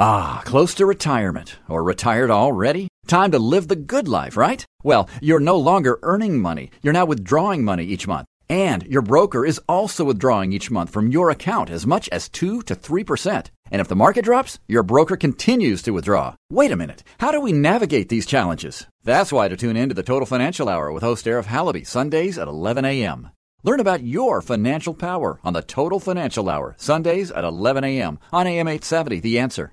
Ah, close to retirement or retired already? Time to live the good life, right? Well, you're no longer earning money. You're now withdrawing money each month. And your broker is also withdrawing each month from your account as much as 2 to 3%. And if the market drops, your broker continues to withdraw. Wait a minute. How do we navigate these challenges? That's why to tune in to the Total Financial Hour with host Arif Halaby, Sundays at 11 a.m. Learn about your financial power on the Total Financial Hour, Sundays at 11 a.m. on AM 870, The Answer.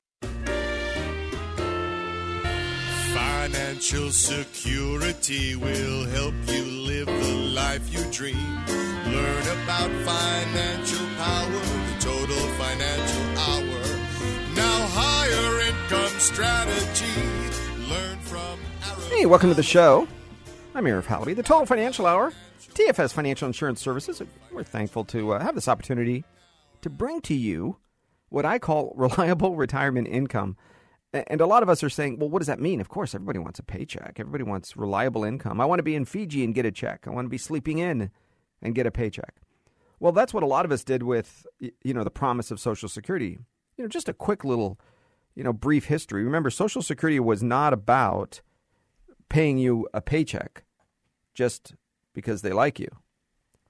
Financial security will help you live the life you dream. Learn about financial power, the total financial hour. Now, higher income strategy. Learn from Arrow. Hey, welcome to the show. I'm Arif Halaby, the Total Financial Hour, TFS Financial Insurance Services. We're thankful to uh, have this opportunity to bring to you what I call reliable retirement income. And a lot of us are saying, well, what does that mean? Of course, everybody wants a paycheck. Everybody wants reliable income. I want to be in Fiji and get a check. I want to be sleeping in and get a paycheck. Well, that's what a lot of us did with, you know, the promise of Social Security. You know, just a quick little, you know, brief history. Remember, Social Security was not about paying you a paycheck just because they like you.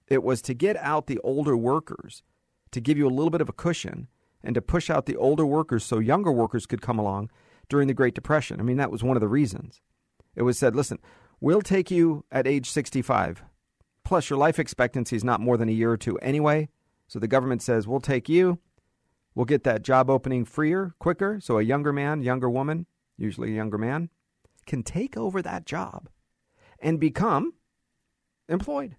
It was to get out the older workers, to give you a little bit of a cushion and to push out the older workers so younger workers could come along during the Great Depression. I mean, that was one of the reasons. It was said, listen, we'll take you at age 65. Plus, your life expectancy is not more than a year or two anyway. So the government says, we'll take you. We'll get that job opening freer, quicker. So a younger man, younger woman, usually a younger man, can take over that job and become employed.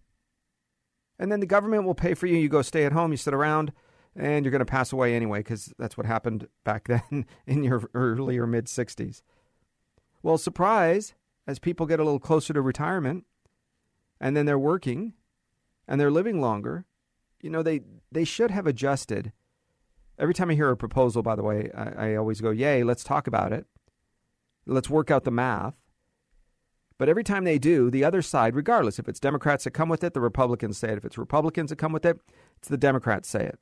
And then the government will pay for you. You go stay at home, you sit around, and you're going to pass away anyway because that's what happened back then in your early or mid 60s. Well, surprise, as people get a little closer to retirement and then they're working and they're living longer, you know, they, they should have adjusted. Every time I hear a proposal, by the way, I, I always go, Yay, let's talk about it. Let's work out the math. But every time they do, the other side, regardless if it's Democrats that come with it, the Republicans say it. If it's Republicans that come with it, it's the Democrats say it.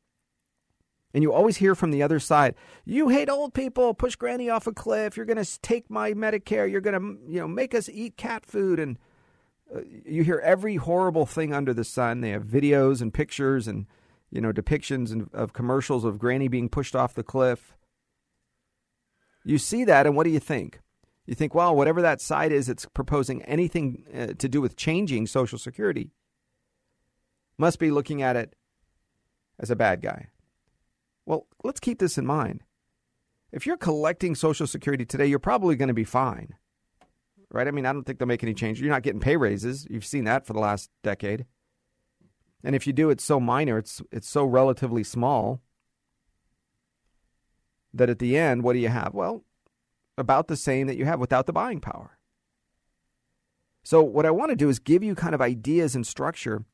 And you always hear from the other side, you hate old people, push granny off a cliff, you're going to take my Medicare, you're going to, you know, make us eat cat food and uh, you hear every horrible thing under the sun. They have videos and pictures and, you know, depictions and, of commercials of granny being pushed off the cliff. You see that and what do you think? You think, well, whatever that side is, it's proposing anything uh, to do with changing Social Security. Must be looking at it as a bad guy. Well, let's keep this in mind. If you're collecting Social Security today, you're probably going to be fine. Right? I mean, I don't think they'll make any change. You're not getting pay raises. You've seen that for the last decade. And if you do, it's so minor, it's it's so relatively small that at the end, what do you have? Well, about the same that you have without the buying power. So, what I want to do is give you kind of ideas and structure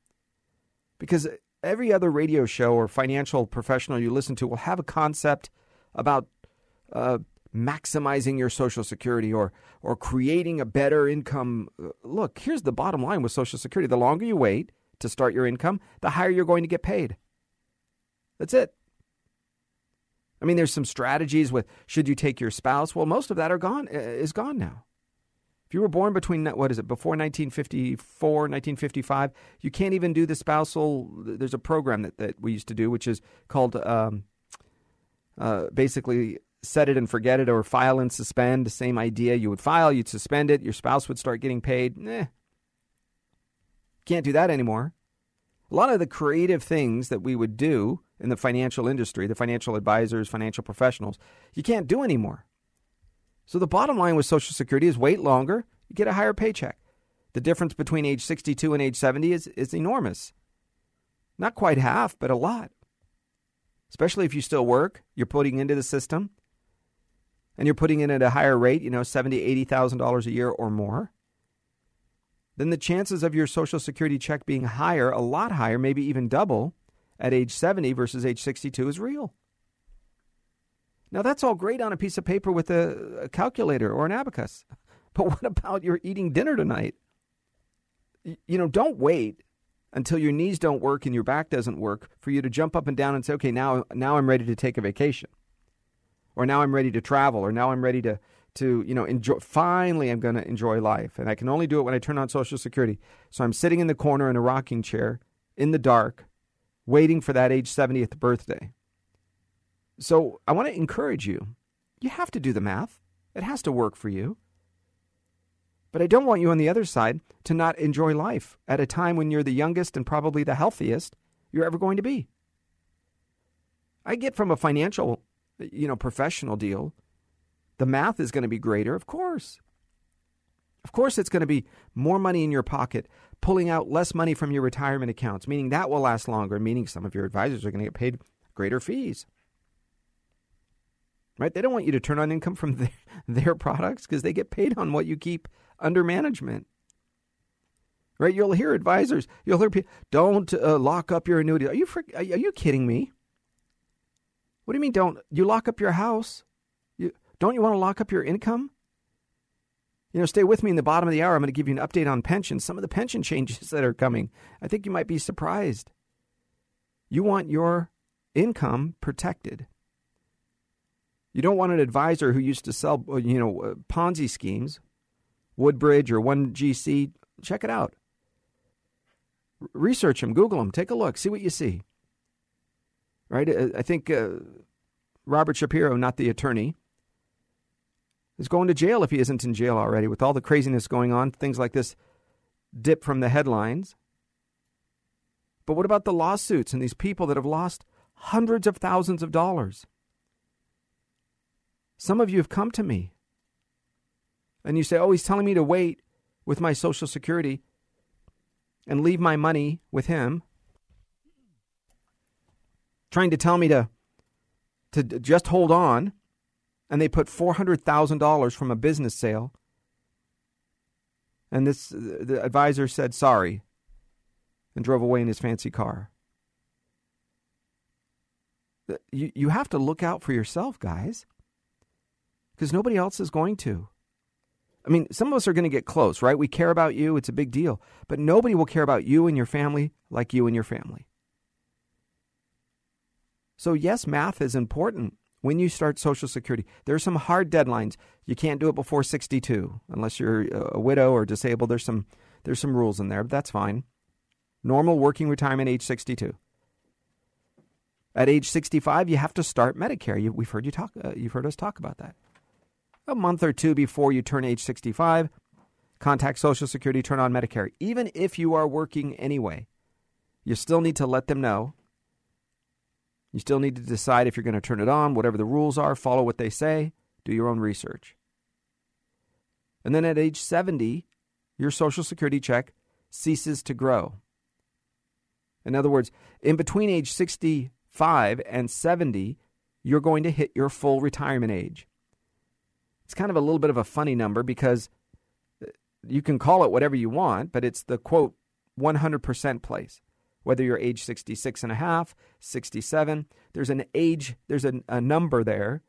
because every other radio show or financial professional you listen to will have a concept about uh, maximizing your Social Security or or creating a better income. Look, here's the bottom line with Social Security: the longer you wait to start your income, the higher you're going to get paid. That's it. I mean, there's some strategies with should you take your spouse? Well, most of that are gone uh, is gone now. You were born between what is it before 1954, 1955, you can't even do the spousal. There's a program that, that we used to do, which is called um, uh, basically set it and forget it or file and suspend. The same idea. You would file, you'd suspend it, your spouse would start getting paid. Eh. Can't do that anymore. A lot of the creative things that we would do in the financial industry, the financial advisors, financial professionals, you can't do anymore. So the bottom line with Social Security is wait longer, you get a higher paycheck. The difference between age 62 and age 70 is, is enormous. Not quite half, but a lot. especially if you still work, you're putting into the system and you're putting in at a higher rate, you know, seventy, eighty thousand dollars a year or more, then the chances of your Social Security check being higher, a lot higher, maybe even double, at age 70 versus age 62 is real. Now, that's all great on a piece of paper with a, a calculator or an abacus. But what about your eating dinner tonight? You know, don't wait until your knees don't work and your back doesn't work for you to jump up and down and say, okay, now, now I'm ready to take a vacation. Or now I'm ready to travel. Or now I'm ready to, to you know, enjoy. Finally, I'm going to enjoy life. And I can only do it when I turn on Social Security. So I'm sitting in the corner in a rocking chair in the dark, waiting for that age 70th birthday. So I want to encourage you. You have to do the math, it has to work for you. But I don't want you on the other side to not enjoy life at a time when you're the youngest and probably the healthiest you're ever going to be. I get from a financial, you know, professional deal, the math is going to be greater, of course. Of course, it's going to be more money in your pocket, pulling out less money from your retirement accounts, meaning that will last longer, meaning some of your advisors are going to get paid greater fees right? They don't want you to turn on income from their, their products because they get paid on what you keep under management. Right? You'll hear advisors, you'll hear people, don't uh, lock up your annuity. Are you, are you kidding me? What do you mean don't? You lock up your house. You, don't you want to lock up your income? You know, stay with me in the bottom of the hour. I'm going to give you an update on pensions, some of the pension changes that are coming. I think you might be surprised. You want your income protected. You don't want an advisor who used to sell, uh, you know, uh, Ponzi schemes, Woodbridge or 1GC. Check it out. Research them, Google them, take a look, see what you see. Right? Uh, I think uh, Robert Shapiro, not the attorney, is going to jail if he isn't in jail already with all the craziness going on. Things like this dip from the headlines. But what about the lawsuits and these people that have lost hundreds of thousands of dollars? Some of you have come to me and you say, oh, he's telling me to wait with my Social Security and leave my money with him, trying to tell me to, to just hold on, and they put $400,000 from a business sale. And this uh, the advisor said sorry and drove away in his fancy car. You, you have to look out for yourself, guys because nobody else is going to. I mean, some of us are going to get close, right? We care about you, it's a big deal. But nobody will care about you and your family like you and your family. So, yes, math is important when you start Social Security. There are some hard deadlines. You can't do it before 62 unless you're a widow or disabled. There's some, there's some rules in there, but that's fine. Normal working retirement age 62. At age 65, you have to start Medicare. You, we've heard you talk. Uh, you've heard us talk about that a month or two before you turn age 65. Contact Social Security, turn on Medicare. Even if you are working anyway, you still need to let them know. You still need to decide if you're going to turn it on, whatever the rules are, follow what they say, do your own research. And then at age 70, your Social Security check ceases to grow. In other words, in between age 65 and 70, you're going to hit your full retirement age. It's kind of a little bit of a funny number because uh, you can call it whatever you want, but it's the quote 100% place. Whether you're age 66 and a half, 67, there's an age, there's a, a number there,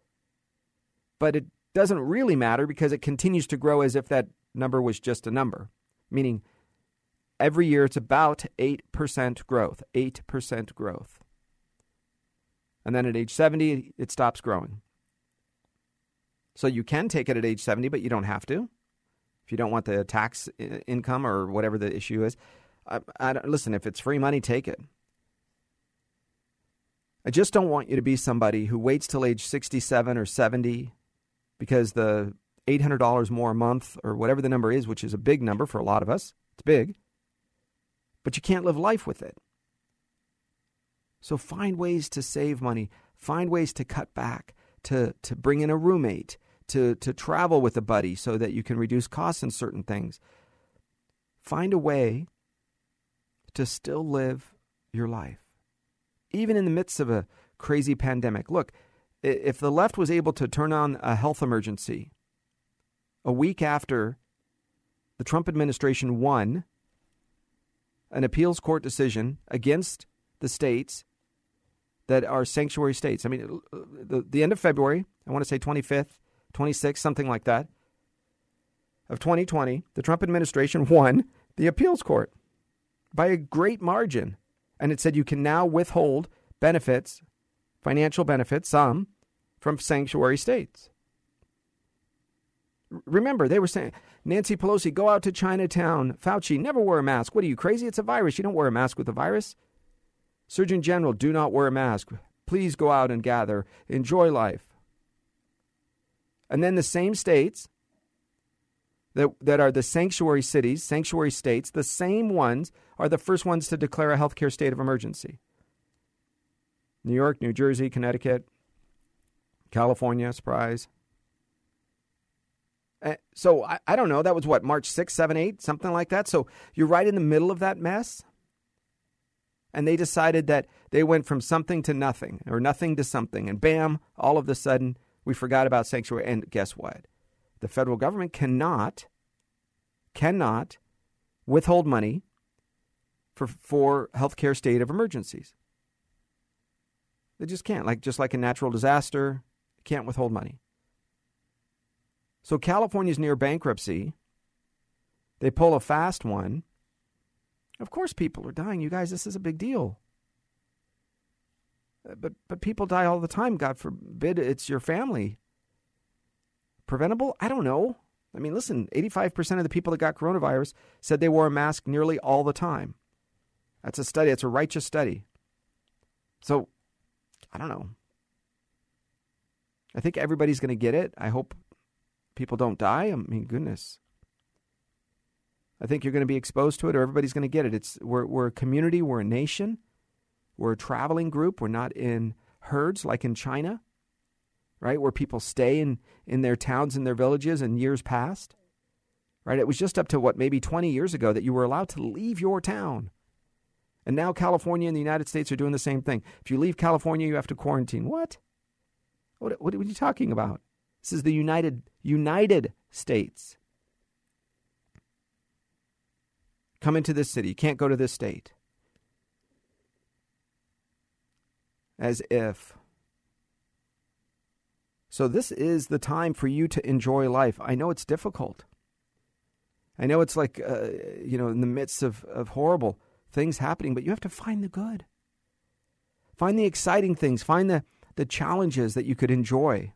but it doesn't really matter because it continues to grow as if that number was just a number, meaning every year it's about 8% growth, 8% growth. And then at age 70, it stops growing. So you can take it at age 70, but you don't have to. If you don't want the tax income or whatever the issue is, I, I listen, if it's free money, take it. I just don't want you to be somebody who waits till age 67 or 70 because the $800 more a month or whatever the number is, which is a big number for a lot of us, it's big, but you can't live life with it. So find ways to save money, find ways to cut back, to, to bring in a roommate, to, to travel with a buddy so that you can reduce costs in certain things. Find a way to still live your life. Even in the midst of a crazy pandemic. Look, if the left was able to turn on a health emergency a week after the Trump administration won an appeals court decision against the states that are sanctuary states. I mean, the, the end of February, I want to say 25th, 26th, something like that, of 2020, the Trump administration won the appeals court by a great margin. And it said you can now withhold benefits, financial benefits, some, from sanctuary states. Remember, they were saying, Nancy Pelosi, go out to Chinatown. Fauci, never wear a mask. What are you, crazy? It's a virus. You don't wear a mask with a virus. Surgeon General, do not wear a mask. Please go out and gather. Enjoy life. And then the same states that, that are the sanctuary cities, sanctuary states, the same ones are the first ones to declare a healthcare state of emergency. New York, New Jersey, Connecticut, California, surprise. Uh, so I, I don't know. That was what, March 6, 7, 8, something like that. So you're right in the middle of that mess. And they decided that they went from something to nothing or nothing to something. And bam, all of a sudden, we forgot about sanctuary. And guess what? The federal government cannot, cannot withhold money for, for healthcare state of emergencies. They just can't. Like just like a natural disaster, can't withhold money. So California's near bankruptcy. They pull a fast one. Of course, people are dying. You guys, this is a big deal. Uh, but but people die all the time. God forbid it's your family. Preventable? I don't know. I mean, listen, 85% of the people that got coronavirus said they wore a mask nearly all the time. That's a study. It's a righteous study. So, I don't know. I think everybody's going to get it. I hope people don't die. I mean, goodness. I think you're going to be exposed to it, or everybody's going to get it. It's we're we're a community, we're a nation, we're a traveling group. We're not in herds like in China, right, where people stay in in their towns and their villages in years past. Right, it was just up to what maybe 20 years ago that you were allowed to leave your town. And now California and the United States are doing the same thing. If you leave California, you have to quarantine. What? What, what are you talking about? This is the United United States. Come into this city. You can't go to this state. As if. So, this is the time for you to enjoy life. I know it's difficult. I know it's like, uh, you know, in the midst of, of horrible things happening, but you have to find the good. Find the exciting things. Find the, the challenges that you could enjoy.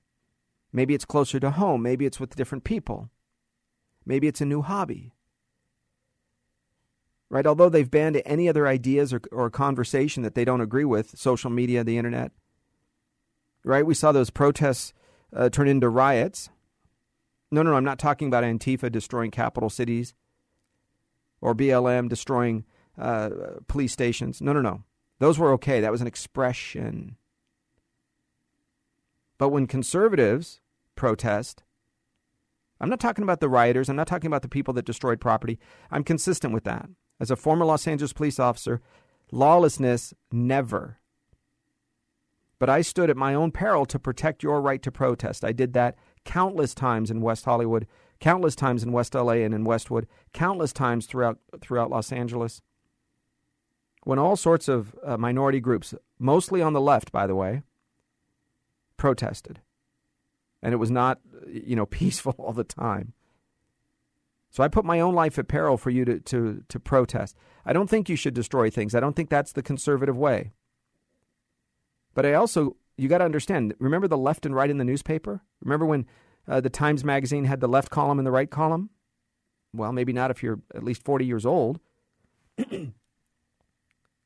Maybe it's closer to home. Maybe it's with different people. Maybe it's a new hobby. Right? Although they've banned any other ideas or, or conversation that they don't agree with, social media, the internet. Right? We saw those protests uh, turn into riots. No, no, no, I'm not talking about Antifa destroying capital cities or BLM destroying uh, police stations. No, no, no. Those were okay. That was an expression. But when conservatives protest, I'm not talking about the rioters. I'm not talking about the people that destroyed property. I'm consistent with that. As a former Los Angeles police officer, lawlessness never. But I stood at my own peril to protect your right to protest. I did that countless times in West Hollywood, countless times in West LA and in Westwood, countless times throughout throughout Los Angeles. When all sorts of uh, minority groups, mostly on the left, by the way, protested. And it was not, you know, peaceful all the time. So I put my own life at peril for you to, to, to protest. I don't think you should destroy things. I don't think that's the conservative way. But I also, you got to understand, remember the left and right in the newspaper? Remember when uh, the Times Magazine had the left column and the right column? Well, maybe not if you're at least 40 years old.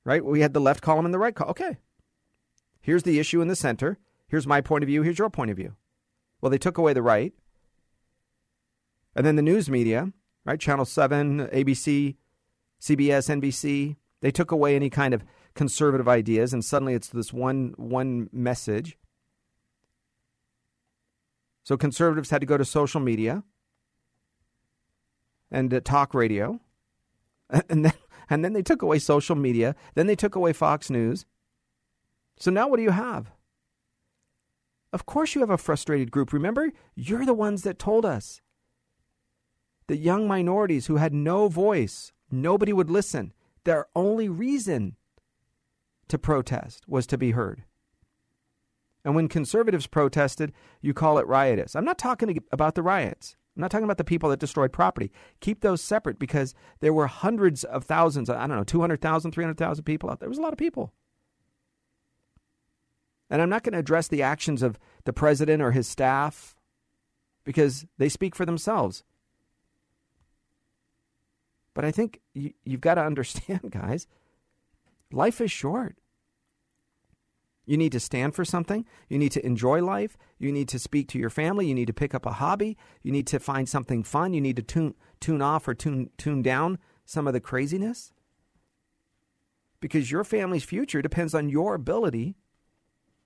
right? We had the left column and the right column. Okay. Here's the issue in the center. Here's my point of view. Here's your point of view. Well, they took away the right. And then the news media, right? Channel 7, ABC, CBS, NBC, they took away any kind of conservative ideas, and suddenly it's this one, one message. So conservatives had to go to social media and uh, talk radio. And then, and then they took away social media. Then they took away Fox News. So now what do you have? Of course, you have a frustrated group. Remember, you're the ones that told us that young minorities who had no voice, nobody would listen. Their only reason to protest was to be heard. And when conservatives protested, you call it riotous. I'm not talking about the riots. I'm not talking about the people that destroyed property. Keep those separate because there were hundreds of thousands, I don't know, 200,000, 300,000 people out there. There was a lot of people. And I'm not going to address the actions of the president or his staff because they speak for themselves. But I think you, have got to understand, guys, life is short. You need to stand for something. You need to enjoy life. You need to speak to your family. You need to pick up a hobby. You need to find something fun. You need to tune tune off or tune tune down some of the craziness. Because your family's future depends on your ability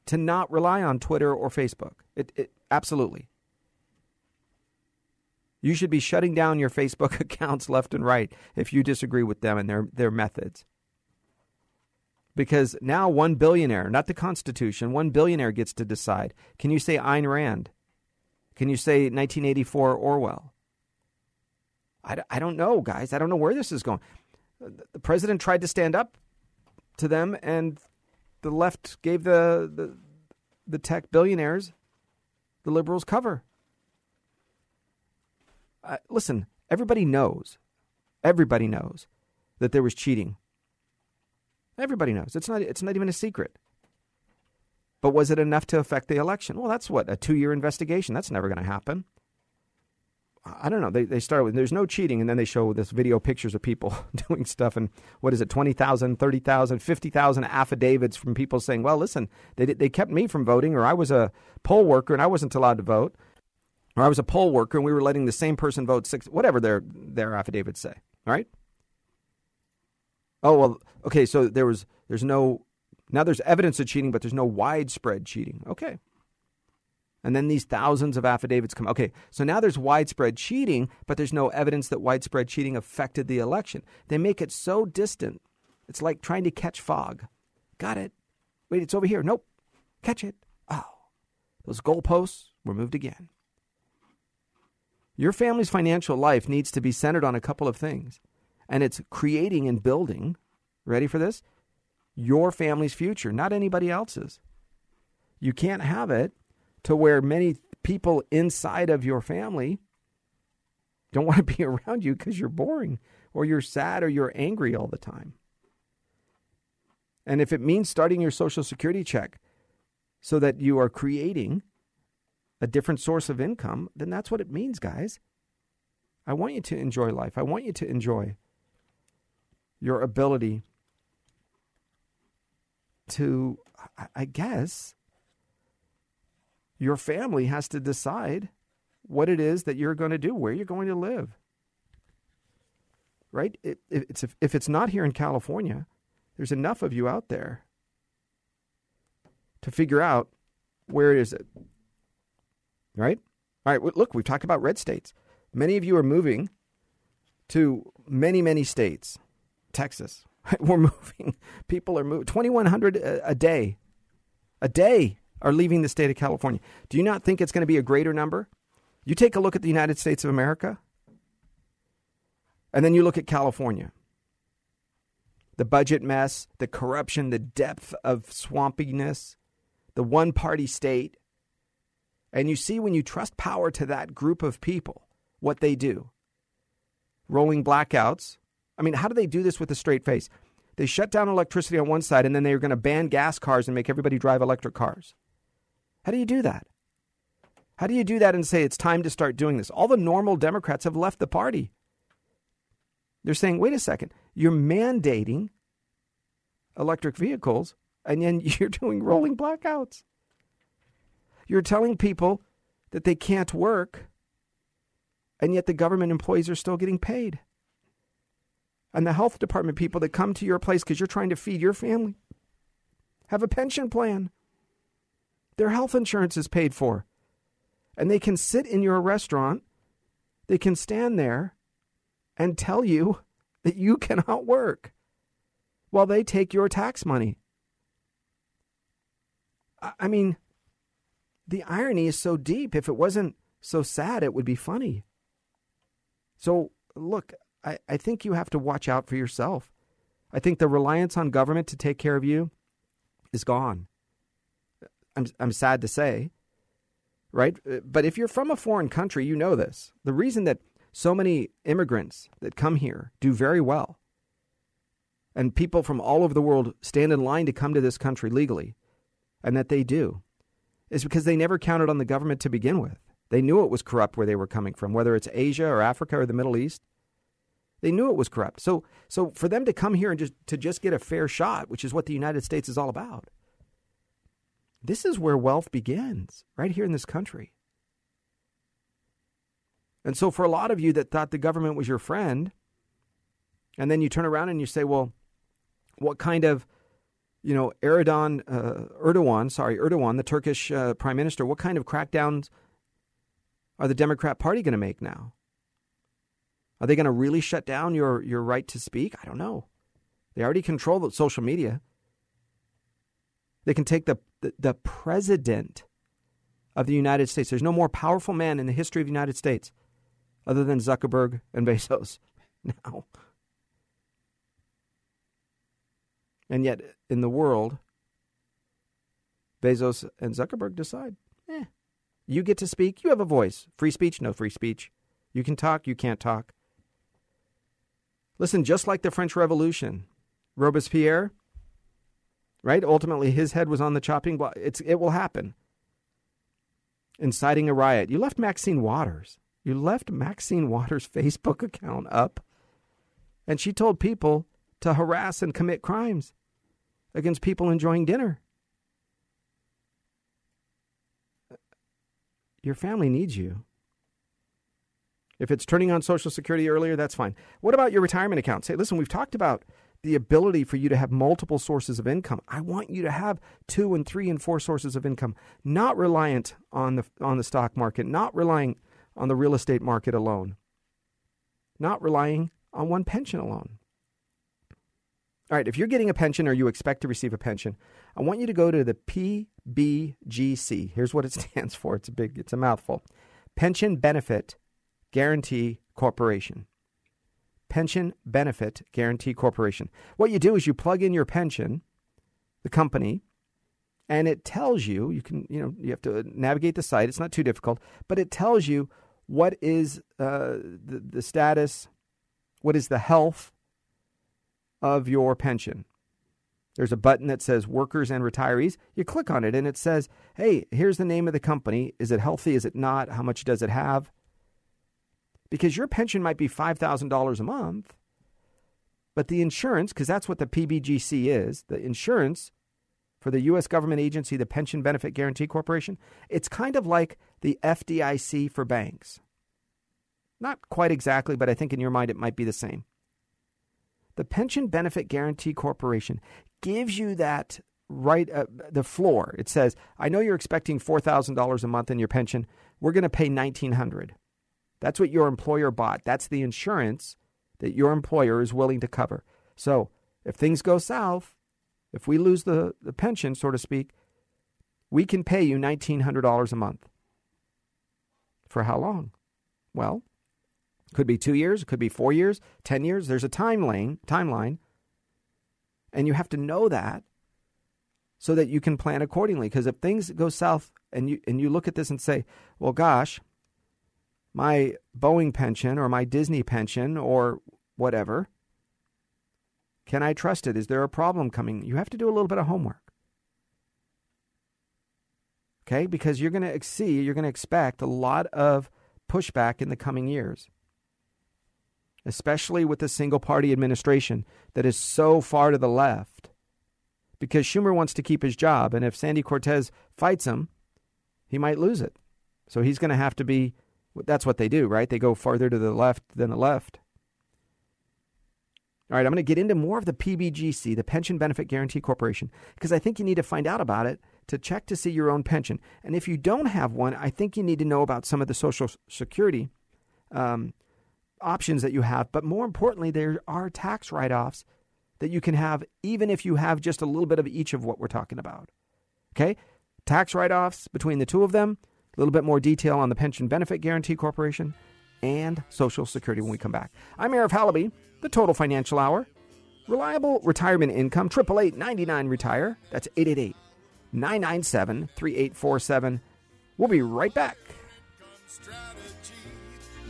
to not rely on Twitter or Facebook. It, it absolutely. You should be shutting down your Facebook accounts left and right if you disagree with them and their their methods because now one billionaire, not the Constitution, one billionaire gets to decide. Can you say Ayn Rand? Can you say 1984 Orwell? I, I don't know, guys. I don't know where this is going. The president tried to stand up to them, and the left gave the, the, the tech billionaires, the liberals, cover. Uh, listen, everybody knows, everybody knows that there was cheating Everybody knows. It's not it's not even a secret. But was it enough to affect the election? Well, that's what a 2-year investigation. That's never going to happen. I don't know. They they start with there's no cheating, and then they show this video pictures of people doing stuff, and what is it, 20,000, 30,000, 50,000 affidavits from people saying, well, listen, they, they kept me from voting, or I was a poll worker and I wasn't allowed to vote, or I was a poll worker and we were letting the same person vote six, whatever their, their affidavits say. All right? Oh well, okay. So there was there's no now there's evidence of cheating, but there's no widespread cheating. Okay. And then these thousands of affidavits come. Okay, so now there's widespread cheating, but there's no evidence that widespread cheating affected the election. They make it so distant. It's like trying to catch fog. Got it. Wait, it's over here. Nope. Catch it. Oh, those goalposts were moved again. Your family's financial life needs to be centered on a couple of things and it's creating and building, ready for this? Your family's future, not anybody else's. You can't have it to where many people inside of your family don't want to be around you because you're boring or you're sad or you're angry all the time. And if it means starting your social security check so that you are creating a different source of income, then that's what it means, guys. I want you to enjoy life. I want you to enjoy your ability to, I guess, your family has to decide what it is that you're going to do, where you're going to live. Right? It, if, if it's not here in California, there's enough of you out there to figure out where is it. Right? All right, look, we've talked about red states. Many of you are moving to many, many states. Texas. We're moving. People are moving. 2,100 a, uh, a day. A day are leaving the state of California. Do you not think it's going to be a greater number? You take a look at the United States of America, and then you look at California. The budget mess, the corruption, the depth of swampiness, the one party state. And you see when you trust power to that group of people, what they do rolling blackouts, I mean, how do they do this with a straight face? They shut down electricity on one side and then they're going to ban gas cars and make everybody drive electric cars. How do you do that? How do you do that and say it's time to start doing this? All the normal Democrats have left the party. They're saying, wait a second, you're mandating electric vehicles and then you're doing rolling blackouts. You're telling people that they can't work, and yet the government employees are still getting paid and the health department people that come to your place because you're trying to feed your family have a pension plan. Their health insurance is paid for. And they can sit in your restaurant, they can stand there and tell you that you cannot work while they take your tax money. I mean, the irony is so deep. If it wasn't so sad, it would be funny. So, look, I, I think you have to watch out for yourself. I think the reliance on government to take care of you is gone. I'm, I'm sad to say, right? But if you're from a foreign country, you know this. The reason that so many immigrants that come here do very well and people from all over the world stand in line to come to this country legally, and that they do, is because they never counted on the government to begin with. They knew it was corrupt where they were coming from, whether it's Asia or Africa or the Middle East. They knew it was corrupt. So, so for them to come here and just to just get a fair shot, which is what the United States is all about, this is where wealth begins, right here in this country. And so, for a lot of you that thought the government was your friend, and then you turn around and you say, well, what kind of, you know, Erdogan, uh, Erdogan, sorry, Erdogan, the Turkish uh, prime minister, what kind of crackdowns are the Democrat Party going to make now? Are they going to really shut down your, your right to speak? I don't know. They already control the social media. They can take the, the, the president of the United States. There's no more powerful man in the history of the United States other than Zuckerberg and Bezos now. And yet, in the world, Bezos and Zuckerberg decide, eh, you get to speak, you have a voice. Free speech, no free speech. You can talk, you can't talk. Listen, just like the French Revolution, Robespierre, right? Ultimately, his head was on the chopping block. It's, it will happen. Inciting a riot. You left Maxine Waters. You left Maxine Waters' Facebook account up, and she told people to harass and commit crimes against people enjoying dinner. Your family needs you. If it's turning on Social Security earlier, that's fine. What about your retirement account? Say, listen, we've talked about the ability for you to have multiple sources of income. I want you to have two and three and four sources of income, not reliant on the on the stock market, not relying on the real estate market alone, not relying on one pension alone. All right, if you're getting a pension or you expect to receive a pension, I want you to go to the PBGC. Here's what it stands for. It's a big it's a mouthful. Pension Benefit Guaranty Corporation. Pension Benefit Guaranty Corporation. What you do is you plug in your pension, the company, and it tells you, you can, you know, you have to navigate the site. It's not too difficult, but it tells you what is uh, the, the status, what is the health of your pension. There's a button that says workers and retirees. You click on it and it says, hey, here's the name of the company. Is it healthy? Is it not? How much does it have? Because your pension might be $5,000 a month, but the insurance, because that's what the PBGC is, the insurance for the U.S. government agency, the Pension Benefit Guaranty Corporation, it's kind of like the FDIC for banks. Not quite exactly, but I think in your mind it might be the same. The Pension Benefit Guaranty Corporation gives you that right, uh, the floor. It says, I know you're expecting $4,000 a month in your pension. We're going to pay 1900 That's what your employer bought. That's the insurance that your employer is willing to cover. So if things go south, if we lose the, the pension, so to speak, we can pay you $1,900 a month. For how long? Well, could be two years, could be four years, 10 years. There's a timeline, timeline. And you have to know that so that you can plan accordingly. Because if things go south and you, and you look at this and say, well, gosh, my Boeing pension or my Disney pension or whatever, can I trust it? Is there a problem coming? You have to do a little bit of homework. Okay? Because you're going to see, you're going to expect a lot of pushback in the coming years, especially with a single party administration that is so far to the left. Because Schumer wants to keep his job, and if Sandy Cortez fights him, he might lose it. So he's going to have to be, that's what they do, right? They go farther to the left than the left. All right, I'm going to get into more of the PBGC, the Pension Benefit Guaranty Corporation, because I think you need to find out about it to check to see your own pension. And if you don't have one, I think you need to know about some of the Social Security um, options that you have. But more importantly, there are tax write offs that you can have, even if you have just a little bit of each of what we're talking about. Okay? tax write offs between the two of them, a little bit more detail on the Pension Benefit Guaranty Corporation, and Social Security when we come back. I'm Arif Halaby, the Total Financial Hour. Reliable retirement income, 888 99 Retire. That's 888 997 3847. We'll be right back.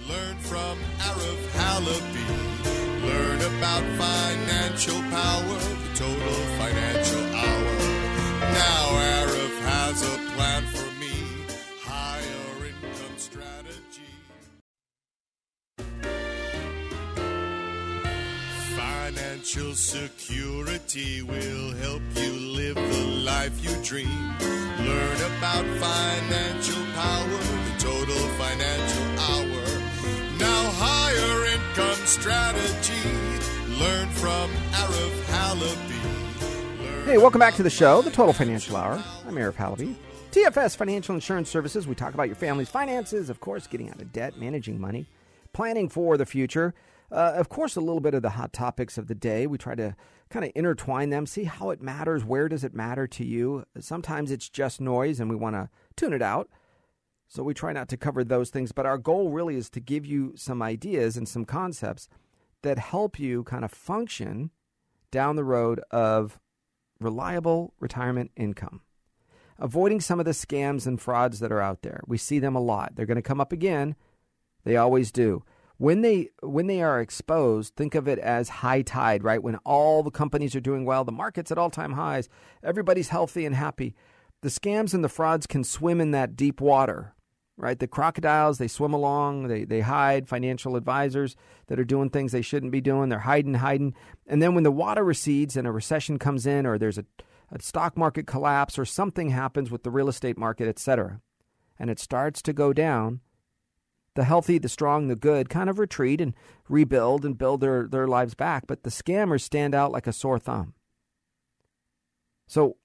Learn from Arif Halaby. Learn about financial power, the total financial hour. Now Arif has a plan for me. Higher income strategy. Financial security will help you live the life you dream. Learn about financial power, total financial hour. Now higher income strategy. Learn from Arif Halaby. Hey, welcome back to the show, the Total Financial Hour. I'm Arif Halaby. TFS Financial Insurance Services. We talk about your family's finances, of course, getting out of debt, managing money, planning for the future. Uh, of course, a little bit of the hot topics of the day. We try to kind of intertwine them, see how it matters, where does it matter to you. Sometimes it's just noise and we want to tune it out. So we try not to cover those things, but our goal really is to give you some ideas and some concepts that help you kind of function down the road of reliable retirement income. Avoiding some of the scams and frauds that are out there. We see them a lot. They're going to come up again. They always do. When they when they are exposed, think of it as high tide, right? When all the companies are doing well, the market's at all-time highs, everybody's healthy and happy. The scams and the frauds can swim in that deep water, right? The crocodiles, they swim along, they, they hide, financial advisors that are doing things they shouldn't be doing, they're hiding, hiding. And then when the water recedes and a recession comes in or there's a, a stock market collapse or something happens with the real estate market, et cetera, and it starts to go down, the healthy, the strong, the good kind of retreat and rebuild and build their, their lives back. But the scammers stand out like a sore thumb. So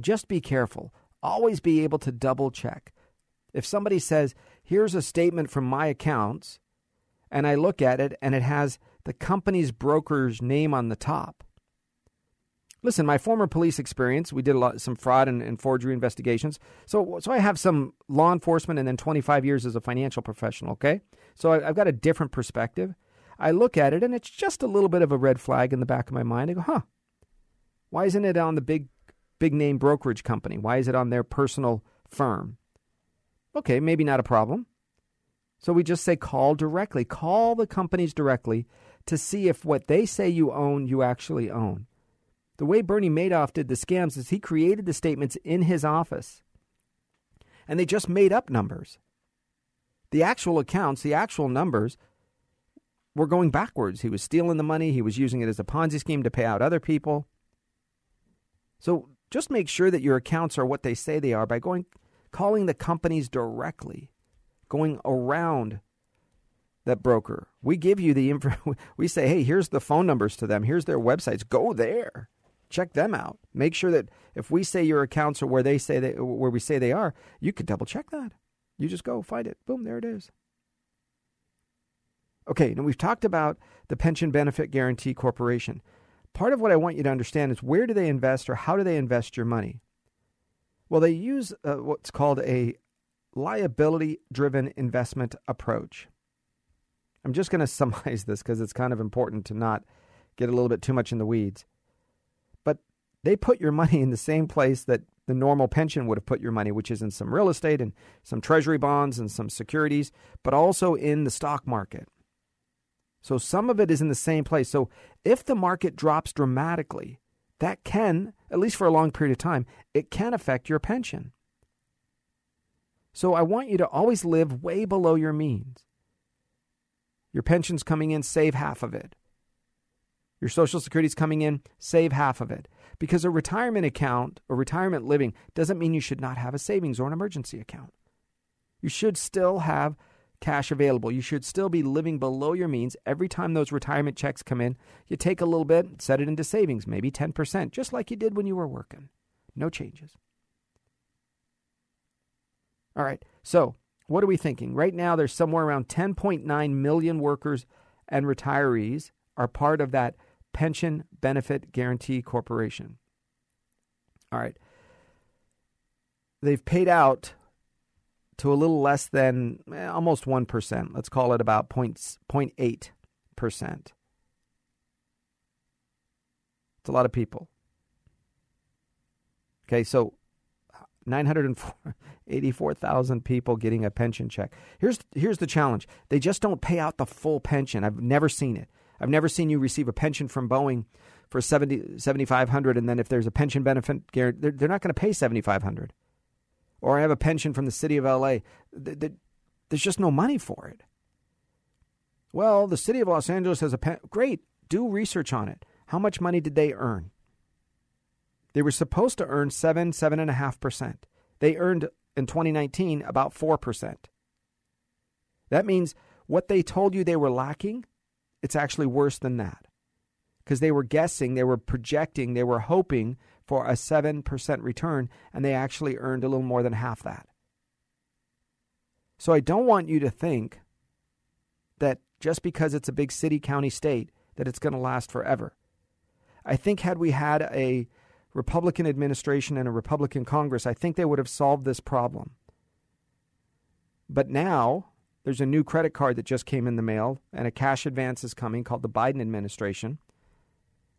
just be careful. Always be able to double check. If somebody says, here's a statement from my accounts, and I look at it and it has the company's broker's name on the top. Listen, my former police experience, we did a lot some fraud and, and forgery investigations. So so I have some law enforcement and then 25 years as a financial professional, okay? So I, I've got a different perspective. I look at it and it's just a little bit of a red flag in the back of my mind. I go, huh, why isn't it on the big big name brokerage company? Why is it on their personal firm? Okay, maybe not a problem. So we just say call directly. Call the companies directly to see if what they say you own, you actually own. The way Bernie Madoff did the scams is he created the statements in his office and they just made up numbers. The actual accounts, the actual numbers, were going backwards. He was stealing the money, he was using it as a Ponzi scheme to pay out other people. So just make sure that your accounts are what they say they are by going calling the companies directly, going around that broker. We give you the info. We say, hey, here's the phone numbers to them. Here's their websites. Go there. Check them out. Make sure that if we say your accounts are where they say they, where we say they are, you can double check that. You just go find it. Boom, there it is. Okay, now we've talked about the Pension Benefit Guaranty Corporation. Part of what I want you to understand is where do they invest or how do they invest your money? Well, they use uh, what's called a liability driven investment approach. I'm just going to summarize this because it's kind of important to not get a little bit too much in the weeds. But they put your money in the same place that the normal pension would have put your money, which is in some real estate and some treasury bonds and some securities, but also in the stock market. So some of it is in the same place. So if the market drops dramatically, that can, at least for a long period of time, it can affect your pension. So I want you to always live way below your means. Your pension's coming in, save half of it. Your Social Security's coming in, save half of it. Because a retirement account or retirement living doesn't mean you should not have a savings or an emergency account. You should still have cash available. You should still be living below your means. Every time those retirement checks come in, you take a little bit, set it into savings, maybe 10%, just like you did when you were working. No changes. All right, so what are we thinking? Right now, there's somewhere around 10.9 million workers and retirees are part of that Pension Benefit Guaranty Corporation. All right. they've paid out to a little less than eh, almost 1%. Let's call it about 0.8%. It's a lot of people. Okay, so 984,000 people getting a pension check. Here's here's the challenge. They just don't pay out the full pension. I've never seen it. I've never seen you receive a pension from Boeing for 70 7500 and then if there's a pension benefit they're, they're not going to pay 7500 or I have a pension from the city of LA. There's just no money for it. Well, the city of Los Angeles has a pen. Great. Do research on it. How much money did they earn? They were supposed to earn seven, seven and a half percent. They earned in 2019 about four percent. That means what they told you they were lacking, it's actually worse than that. Because they were guessing, they were projecting, they were hoping for a 7% return, and they actually earned a little more than half that. So I don't want you to think that just because it's a big city, county, state, that it's going to last forever. I think had we had a Republican administration and a Republican Congress, I think they would have solved this problem. But now there's a new credit card that just came in the mail and a cash advance is coming called the Biden administration.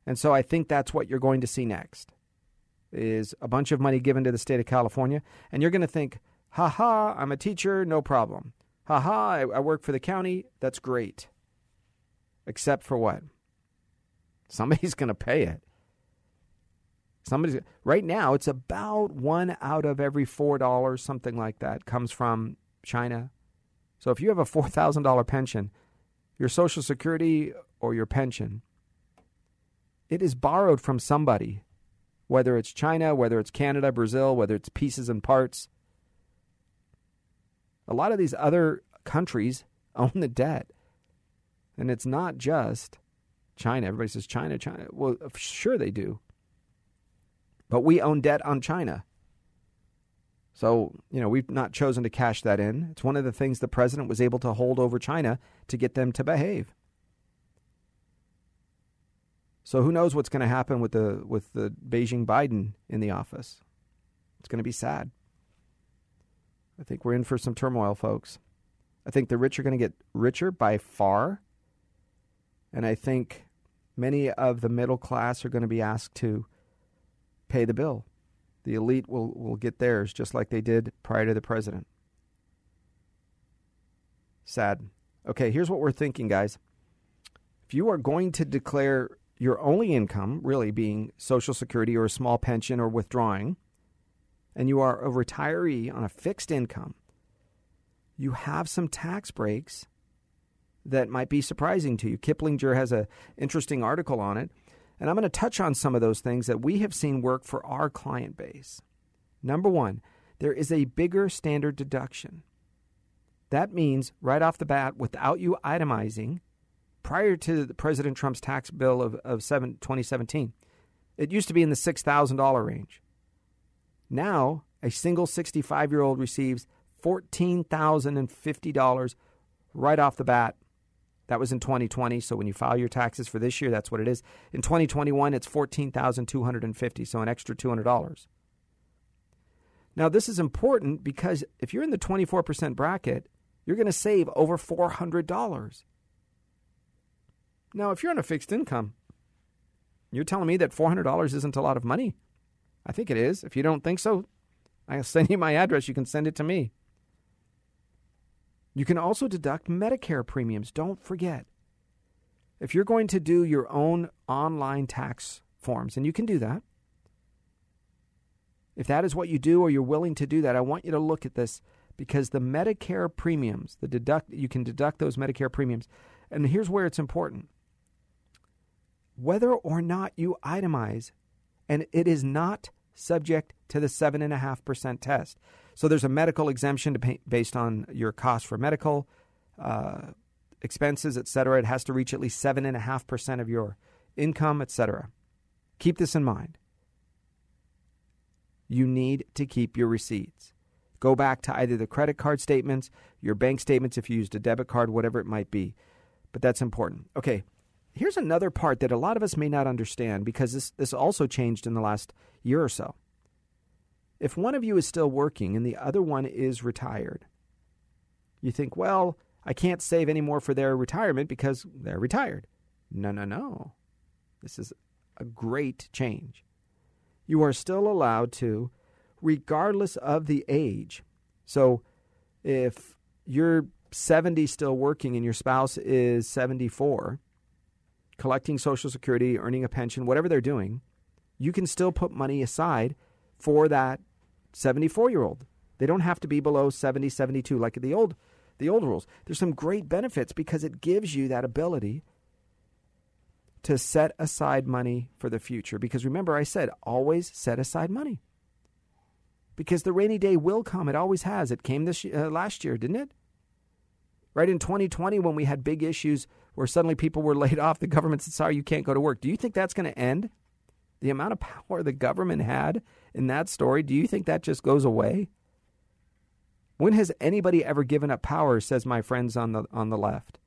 And so I think that's what you're going to see next is a bunch of money given to the state of California, and you're going to think, ha ha, I'm a teacher, no problem. Ha ha, I, I work for the county, that's great. Except for what? Somebody's going to pay it. Somebody's right now. It's about one out of every four dollars, something like that, comes from China. So if you have a four thousand dollar pension, your Social Security or your pension, it is borrowed from somebody whether it's China, whether it's Canada, Brazil, whether it's pieces and parts. A lot of these other countries own the debt. And it's not just China. Everybody says China, China. Well, sure they do. But we own debt on China. So, you know, we've not chosen to cash that in. It's one of the things the president was able to hold over China to get them to behave. So who knows what's going to happen with the with the Beijing Biden in the office? It's going to be sad. I think we're in for some turmoil, folks. I think the rich are going to get richer by far. And I think many of the middle class are going to be asked to pay the bill. The elite will, will get theirs just like they did prior to the president. Sad. Okay, here's what we're thinking, guys. If you are going to declare your only income really being Social Security or a small pension or withdrawing, and you are a retiree on a fixed income, you have some tax breaks that might be surprising to you. Kiplinger has an interesting article on it, and I'm going to touch on some of those things that we have seen work for our client base. Number one, there is a bigger standard deduction. That means right off the bat, without you itemizing, prior to President Trump's tax bill of, of 7, 2017, it used to be in the $6,000 range. Now, a single 65 year old receives $14,050 right off the bat. That was in 2020. So when you file your taxes for this year, that's what it is. In 2021, it's 14,250, so an extra $200. Now, this is important because if you're in the 24% bracket, you're going to save over $400. Now, if you're on a fixed income, you're telling me that $400 isn't a lot of money. I think it is. If you don't think so, I'll send you my address. You can send it to me. You can also deduct Medicare premiums. Don't forget. If you're going to do your own online tax forms, and you can do that, if that is what you do or you're willing to do that, I want you to look at this because the Medicare premiums, the deduct you can deduct those Medicare premiums. And here's where it's important whether or not you itemize, and it is not subject to the 7.5% test. So there's a medical exemption pay, based on your cost for medical uh, expenses, et cetera. It has to reach at least 7.5% of your income, et cetera. Keep this in mind. You need to keep your receipts. Go back to either the credit card statements, your bank statements if you used a debit card, whatever it might be. But that's important. Okay, Here's another part that a lot of us may not understand because this, this also changed in the last year or so. If one of you is still working and the other one is retired, you think, well, I can't save any more for their retirement because they're retired. No, no, no. This is a great change. You are still allowed to, regardless of the age. So if you're 70 still working and your spouse is 74, collecting Social Security, earning a pension, whatever they're doing, you can still put money aside for that 74 year old. They don't have to be below 70, 72 like the old the old rules. There's some great benefits because it gives you that ability to set aside money for the future. Because remember, I said always set aside money. Because the rainy day will come. It always has. It came this uh, last year, didn't it? Right in 2020, when we had big issues where suddenly people were laid off, the government said, "Sorry, you can't go to work." Do you think that's going to end? The amount of power the government had in that story, do you think that just goes away? When has anybody ever given up power, says my friends on the on the left?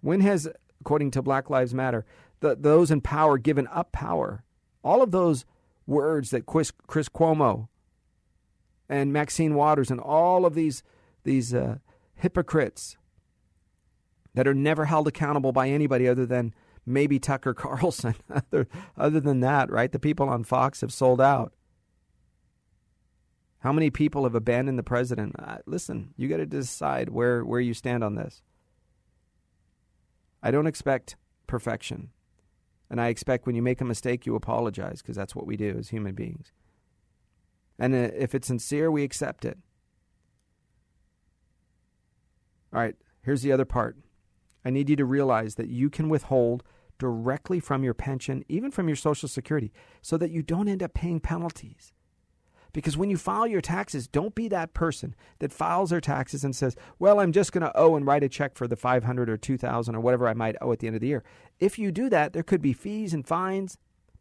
When has, according to Black Lives Matter, the, those in power given up power? All of those words that Chris, Chris Cuomo and Maxine Waters and all of these these uh, hypocrites that are never held accountable by anybody other than maybe Tucker Carlson. other, than that, right? The people on Fox have sold out. How many people have abandoned the president? Uh, listen, you got to decide where, where you stand on this. I don't expect perfection. And I expect when you make a mistake, you apologize because that's what we do as human beings. And uh, if it's sincere, we accept it. All right, here's the other part. I need you to realize that you can withhold directly from your pension, even from your Social Security, so that you don't end up paying penalties. Because when you file your taxes, don't be that person that files their taxes and says, "Well, I'm just going to owe and write a check for the 500 or 2000 or whatever I might owe at the end of the year." If you do that, there could be fees and fines,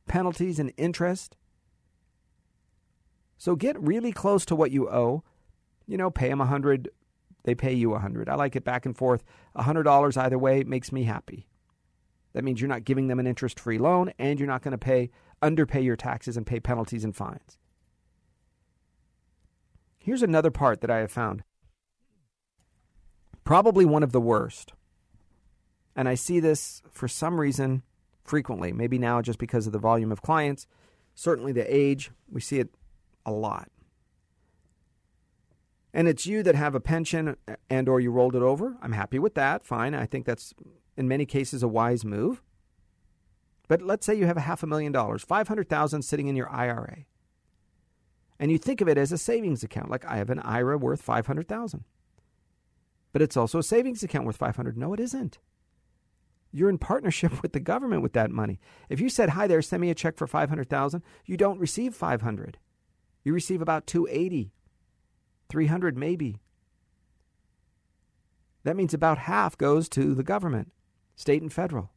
penalties and interest. So get really close to what you owe. You know, pay them 100 they pay you a 100 i like it back and forth. A $100 either way makes me happy. That means you're not giving them an interest free loan and you're not going to pay underpay your taxes and pay penalties and fines. Here's another part that i have found. Probably one of the worst. And i see this for some reason frequently maybe now just because of the volume of clients certainly the age we see it a lot and it's you that have a pension and or you rolled it over, I'm happy with that. Fine. I think that's in many cases a wise move. But let's say you have a half a million dollars, 500,000 sitting in your IRA. And you think of it as a savings account, like I have an IRA worth 500,000. But it's also a savings account worth 500. No, it isn't. You're in partnership with the government with that money. If you said, "Hi there, send me a check for 500,000," you don't receive 500. You receive about 280 300 maybe. That means about half goes to the government, state and federal.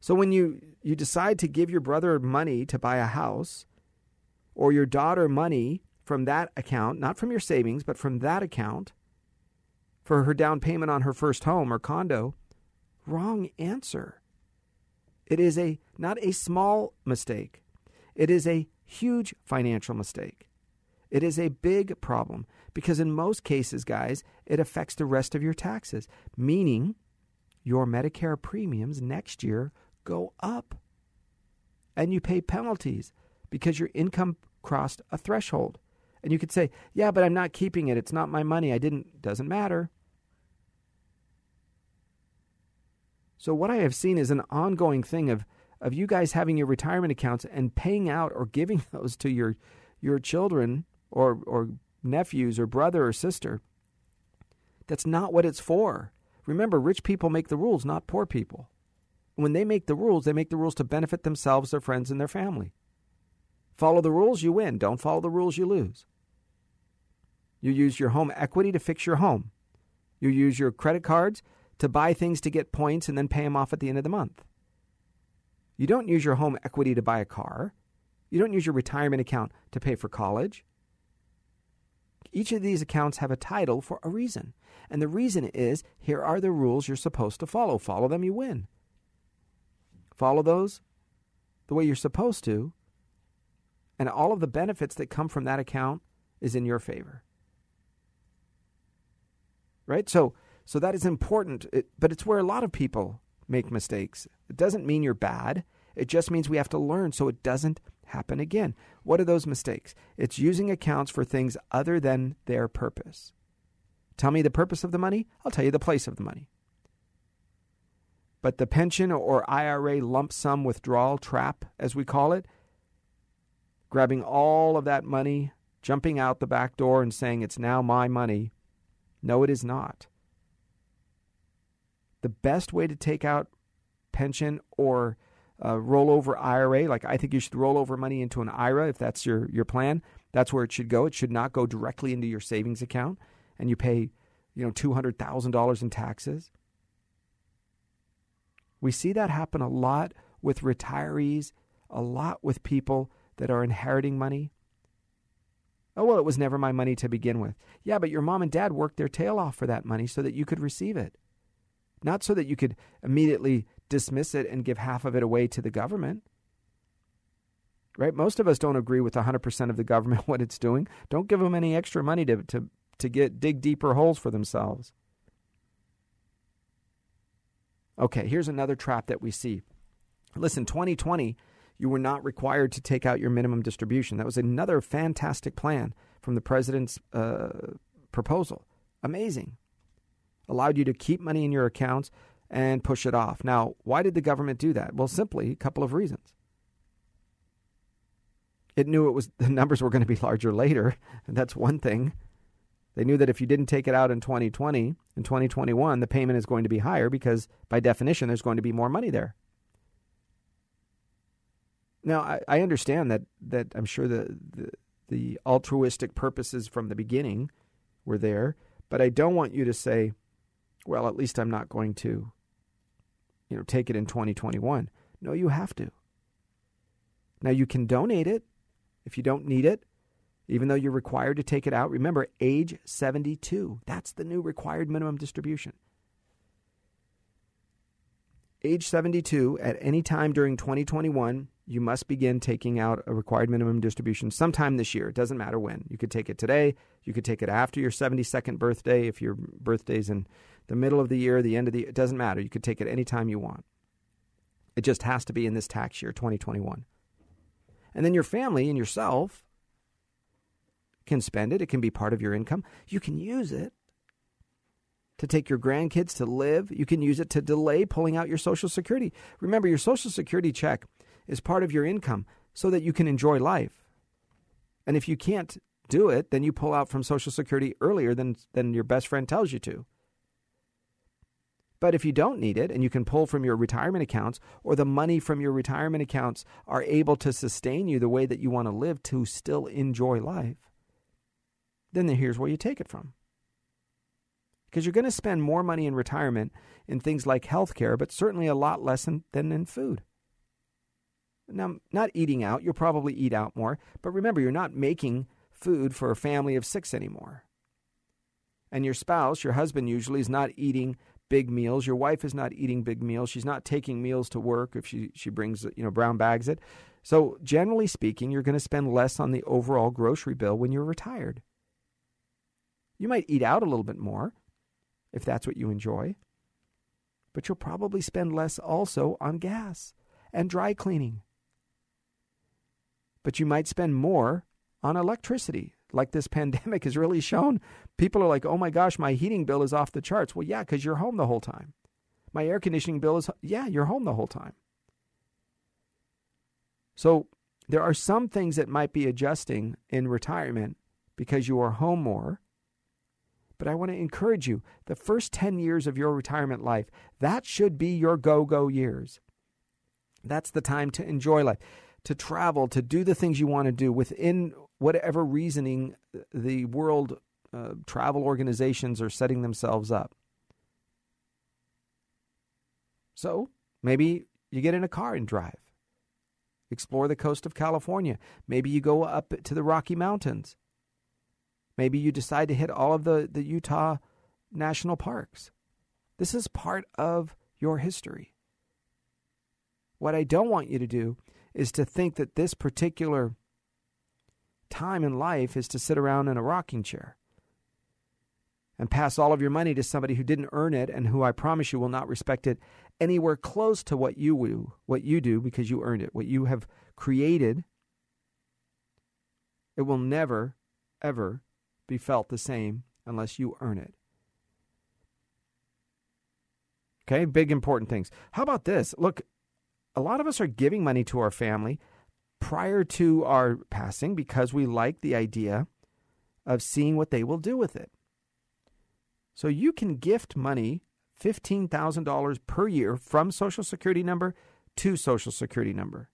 So when you, you decide to give your brother money to buy a house, or your daughter money from that account, not from your savings, but from that account, for her down payment on her first home or condo, wrong answer. It is a not a small mistake. It is a huge financial mistake. It is a big problem because, in most cases, guys, it affects the rest of your taxes, meaning your Medicare premiums next year go up. And you pay penalties because your income crossed a threshold. And you could say, yeah, but I'm not keeping it. It's not my money. I didn't. Doesn't matter. So, what I have seen is an ongoing thing of, of you guys having your retirement accounts and paying out or giving those to your, your children or, or nephews or brother or sister. That's not what it's for. Remember, rich people make the rules, not poor people. When they make the rules, they make the rules to benefit themselves, their friends, and their family. Follow the rules, you win. Don't follow the rules, you lose. You use your home equity to fix your home. You use your credit cards to buy things to get points and then pay them off at the end of the month. You don't use your home equity to buy a car. You don't use your retirement account to pay for college. Each of these accounts have a title for a reason. And the reason is here are the rules you're supposed to follow. Follow them, you win. Follow those the way you're supposed to, And all of the benefits that come from that account is in your favor. Right? So so that is important, it, but it's where a lot of people make mistakes. It doesn't mean you're bad. It just means we have to learn so it doesn't happen again. What are those mistakes? It's using accounts for things other than their purpose. Tell me the purpose of the money, I'll tell you the place of the money. But the pension or IRA lump sum withdrawal trap, as we call it, grabbing all of that money, jumping out the back door and saying it's now my money. No, it is not. The best way to take out pension or uh, rollover IRA, like I think you should roll over money into an IRA if that's your, your plan. That's where it should go. It should not go directly into your savings account and you pay, you know, $200,000 in taxes. We see that happen a lot with retirees, a lot with people that are inheriting money. Oh, well, it was never my money to begin with. Yeah, but your mom and dad worked their tail off for that money so that you could receive it. Not so that you could immediately dismiss it and give half of it away to the government. Right? Most of us don't agree with 100% of the government what it's doing. Don't give them any extra money to, to, to get dig deeper holes for themselves. Okay, here's another trap that we see. Listen, 2020, you were not required to take out your minimum distribution. That was another fantastic plan from the president's uh, proposal. Amazing. Allowed you to keep money in your accounts and push it off. Now, why did the government do that? Well, simply a couple of reasons. It knew it was the numbers were going to be larger later, and that's one thing. They knew that if you didn't take it out in 2020, in 2021, the payment is going to be higher because by definition there's going to be more money there. Now, I, I understand that that I'm sure the, the the altruistic purposes from the beginning were there, but I don't want you to say, well, at least I'm not going to you know, take it in 2021. No, you have to. Now you can donate it if you don't need it, even though you're required to take it out. Remember, age 72. That's the new required minimum distribution. Age 72, at any time during 2021, you must begin taking out a required minimum distribution sometime this year. It doesn't matter when. You could take it today. You could take it after your 72nd birthday if your birthday's in the middle of the year, the end of the year. It doesn't matter. You could take it any time you want. It just has to be in this tax year, 2021. And then your family and yourself can spend it. It can be part of your income. You can use it to take your grandkids to live. You can use it to delay pulling out your Social Security. Remember, your Social Security check is part of your income so that you can enjoy life. And if you can't do it, then you pull out from Social Security earlier than, than your best friend tells you to. But if you don't need it and you can pull from your retirement accounts or the money from your retirement accounts are able to sustain you the way that you want to live to still enjoy life, then here's where you take it from. Because you're going to spend more money in retirement in things like healthcare, but certainly a lot less than, than in food. Now, not eating out, you'll probably eat out more, but remember, you're not making food for a family of six anymore. And your spouse, your husband usually, is not eating big meals. Your wife is not eating big meals. She's not taking meals to work if she, she brings, you know, brown bags it. So, generally speaking, you're going to spend less on the overall grocery bill when you're retired. You might eat out a little bit more if that's what you enjoy, but you'll probably spend less also on gas and dry cleaning. But you might spend more on electricity like this pandemic has really shown. People are like, oh my gosh, my heating bill is off the charts. Well, yeah, because you're home the whole time. My air conditioning bill is, yeah, you're home the whole time. So there are some things that might be adjusting in retirement because you are home more. But I want to encourage you the first 10 years of your retirement life, that should be your go go years. That's the time to enjoy life, to travel, to do the things you want to do within whatever reasoning the world uh, travel organizations are setting themselves up. So maybe you get in a car and drive. Explore the coast of California. Maybe you go up to the Rocky Mountains. Maybe you decide to hit all of the, the Utah national parks. This is part of your history. What I don't want you to do is to think that this particular time in life is to sit around in a rocking chair and pass all of your money to somebody who didn't earn it and who I promise you will not respect it anywhere close to what you do, what you do because you earned it, what you have created. It will never, ever be felt the same unless you earn it. Okay, big important things. How about this? Look, a lot of us are giving money to our family prior to our passing because we like the idea of seeing what they will do with it. So you can gift money, $15,000 per year from Social Security number to Social Security number.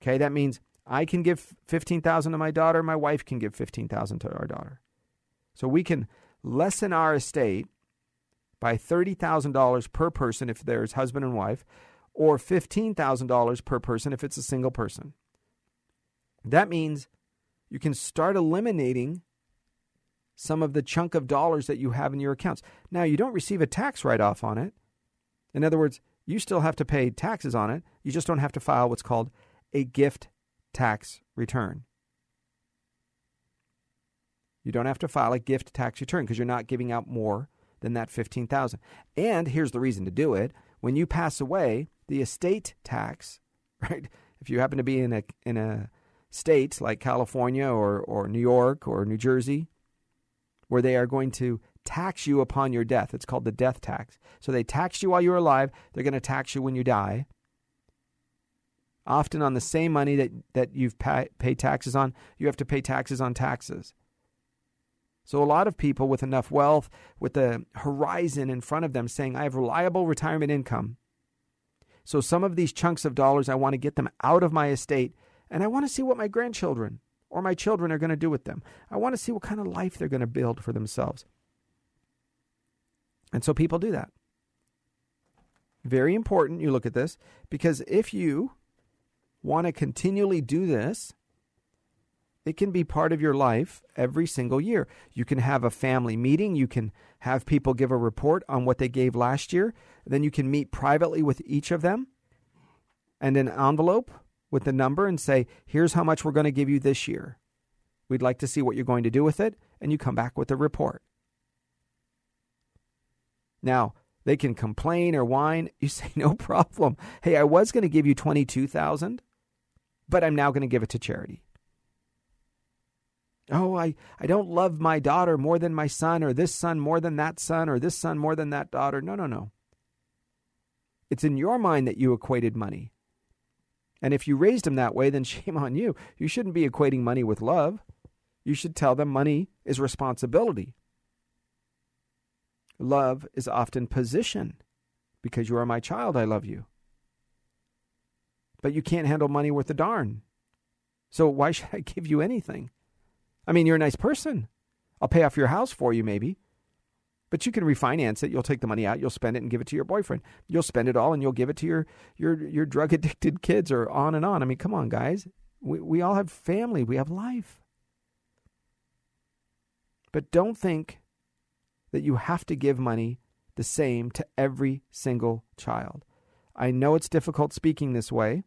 Okay, that means I can give 15,000 to my daughter, my wife can give 15,000 to our daughter. So we can lessen our estate by $30,000 per person if there's husband and wife or $15,000 per person if it's a single person. That means you can start eliminating some of the chunk of dollars that you have in your accounts. Now, you don't receive a tax write off on it. In other words, you still have to pay taxes on it. You just don't have to file what's called a gift tax return. You don't have to file a gift tax return because you're not giving out more than that 15,000. And here's the reason to do it. When you pass away, the estate tax, right? If you happen to be in a in a state like California or or New York or New Jersey, where they are going to tax you upon your death. It's called the death tax. So they tax you while you're alive, they're going to tax you when you die. Often on the same money that, that you've paid taxes on, you have to pay taxes on taxes. So a lot of people with enough wealth, with the horizon in front of them saying, I have reliable retirement income. So some of these chunks of dollars, I want to get them out of my estate, and I want to see what my grandchildren or my children are going to do with them. I want to see what kind of life they're going to build for themselves. And so people do that. Very important you look at this because if you want to continually do this, it can be part of your life every single year. You can have a family meeting. You can have people give a report on what they gave last year. Then you can meet privately with each of them and an envelope with the number and say, here's how much we're going to give you this year. We'd like to see what you're going to do with it. And you come back with a report. Now, they can complain or whine. You say, no problem. Hey, I was going to give you 22000 but I'm now going to give it to charity. Oh, I, I don't love my daughter more than my son, or this son more than that son, or this son more than that daughter. No, no, no. It's in your mind that you equated money. And if you raised them that way, then shame on you. You shouldn't be equating money with love. You should tell them money is responsibility. Love is often position. Because you are my child, I love you. But you can't handle money worth a darn. So why should I give you anything? I mean, you're a nice person. I'll pay off your house for you, maybe. But you can refinance it. You'll take the money out, you'll spend it and give it to your boyfriend. You'll spend it all and you'll give it to your your your drug addicted kids or on and on. I mean, come on, guys. We we all have family, we have life. But don't think that you have to give money the same to every single child. I know it's difficult speaking this way,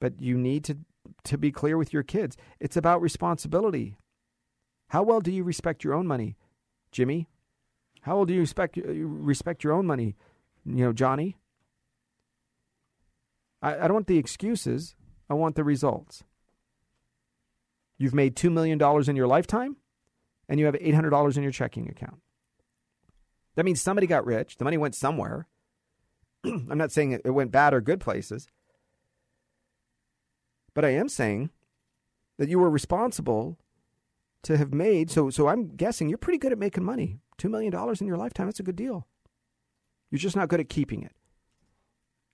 but you need to to be clear with your kids. It's about responsibility. How well do you respect your own money? Jimmy? How old do you respect uh, respect your own money? You know, Johnny? I, I don't want the excuses. I want the results. You've made $2 million in your lifetime, and you have $800 in your checking account. That means somebody got rich. The money went somewhere. I'm not saying it went bad or good places. But I am saying that you were responsible to have made. So, so I'm guessing you're pretty good at making money. $2 million in your lifetime, that's a good deal. You're just not good at keeping it.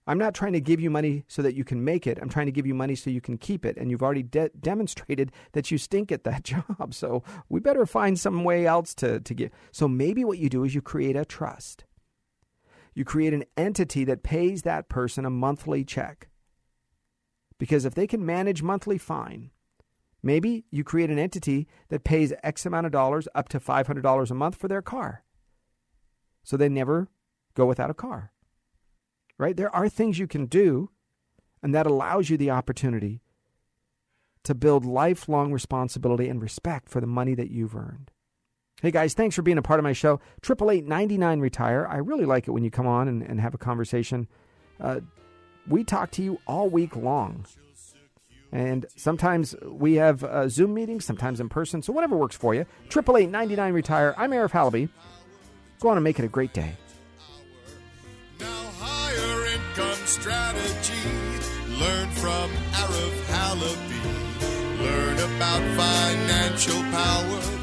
I'm not trying to give you money so that you can make it. I'm trying to give you money so you can keep it. And you've already de- demonstrated that you stink at that job. So we better find some way else to, to give. So maybe what you do is you create a trust. You create an entity that pays that person a monthly check. Because if they can manage monthly, fine. Maybe you create an entity that pays X amount of dollars, up to $500 a month for their car. So they never go without a car. Right? There are things you can do, and that allows you the opportunity to build lifelong responsibility and respect for the money that you've earned. Hey guys, thanks for being a part of my show. Triple eight ninety nine retire. I really like it when you come on and, and have a conversation. Uh, we talk to you all week long. And sometimes we have uh, Zoom meetings, sometimes in person. So whatever works for you. Triple eight ninety nine retire. I'm Arif Halaby. Go on and make it a great day. Now higher income strategy. Learn from Arif Halaby. Learn about financial power